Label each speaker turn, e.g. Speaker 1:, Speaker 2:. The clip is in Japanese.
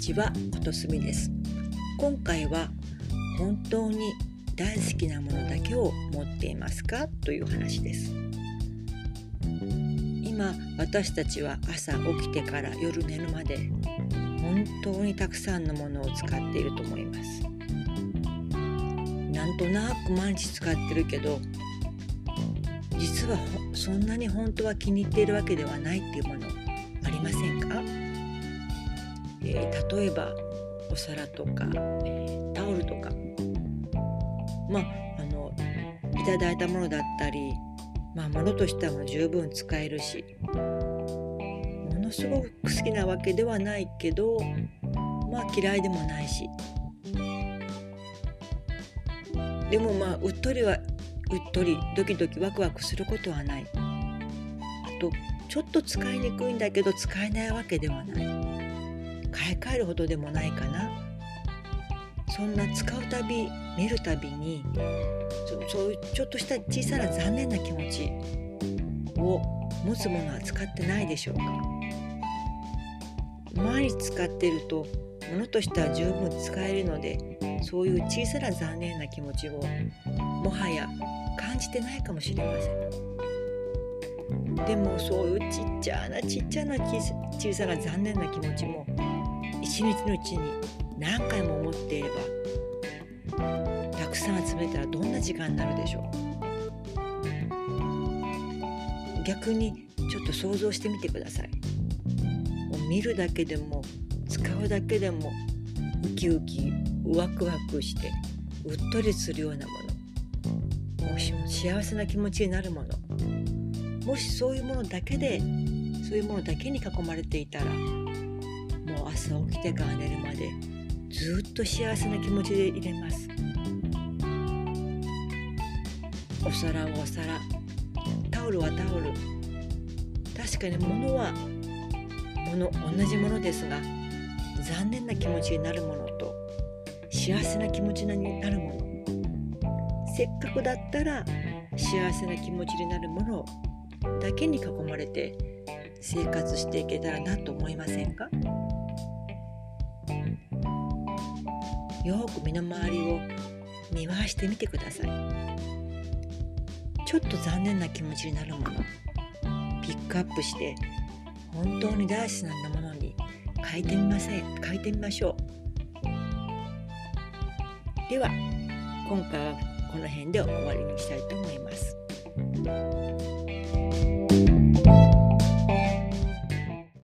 Speaker 1: ちはことすみです。今回は本当に大好きなものだけを持っていますかという話です。今私たちは朝起きてから夜寝るまで本当にたくさんのものを使っていると思います。なんとなく毎日使ってるけど実はそんなに本当は気に入っているわけではないっていうものありませんか、えー、例えばお皿とか、タオルとか。まああのいただいたものだったりまあ物としては十分使えるしものすごく好きなわけではないけどまあ嫌いでもないし。でもまあうっとりはうっとりドキドキワクワクすることはない。あとちょっと使いにくいんだけど使えないわけではない。買い替えるほどでもないかな。そんな使うたび見るたびにそういうちょっとした小さな残念な気持ちを持つものは使ってないでしょうか。毎日使ってると物としては十分使えるのでそういう小さな残念な気持ちをもはや感じてないかもしれません。でもそういうちっちゃなちっちゃな小さな残念な気持ちも一日のうちに何回も思っていればたくさん集めたらどんな時間になるでしょう。逆にちょっと想像してみてください。見るだけでも使うだけでもウキウキワクワクしてうっとりするようなもの。もしも幸せな気持ちになるもの。もしそういうものだけでそういうものだけに囲まれていたらもう朝起きてから寝るまでずっと幸せな気持ちでいれます。お皿はお皿。タオルはタオル。確かに物は物同じものですが残念な気持ちになるものと幸せな気持ちになるもの。せっかくだったら幸せな気持ちになるものだけに囲まれて生活していけたらなと思いませんか？よく身の回りを見回してみてください。ちょっと残念な気持ちになるもの。ピックアップして本当に大事なものに変えてみません。変えてみましょう。では今回はこの辺で終わりにしたいと思います。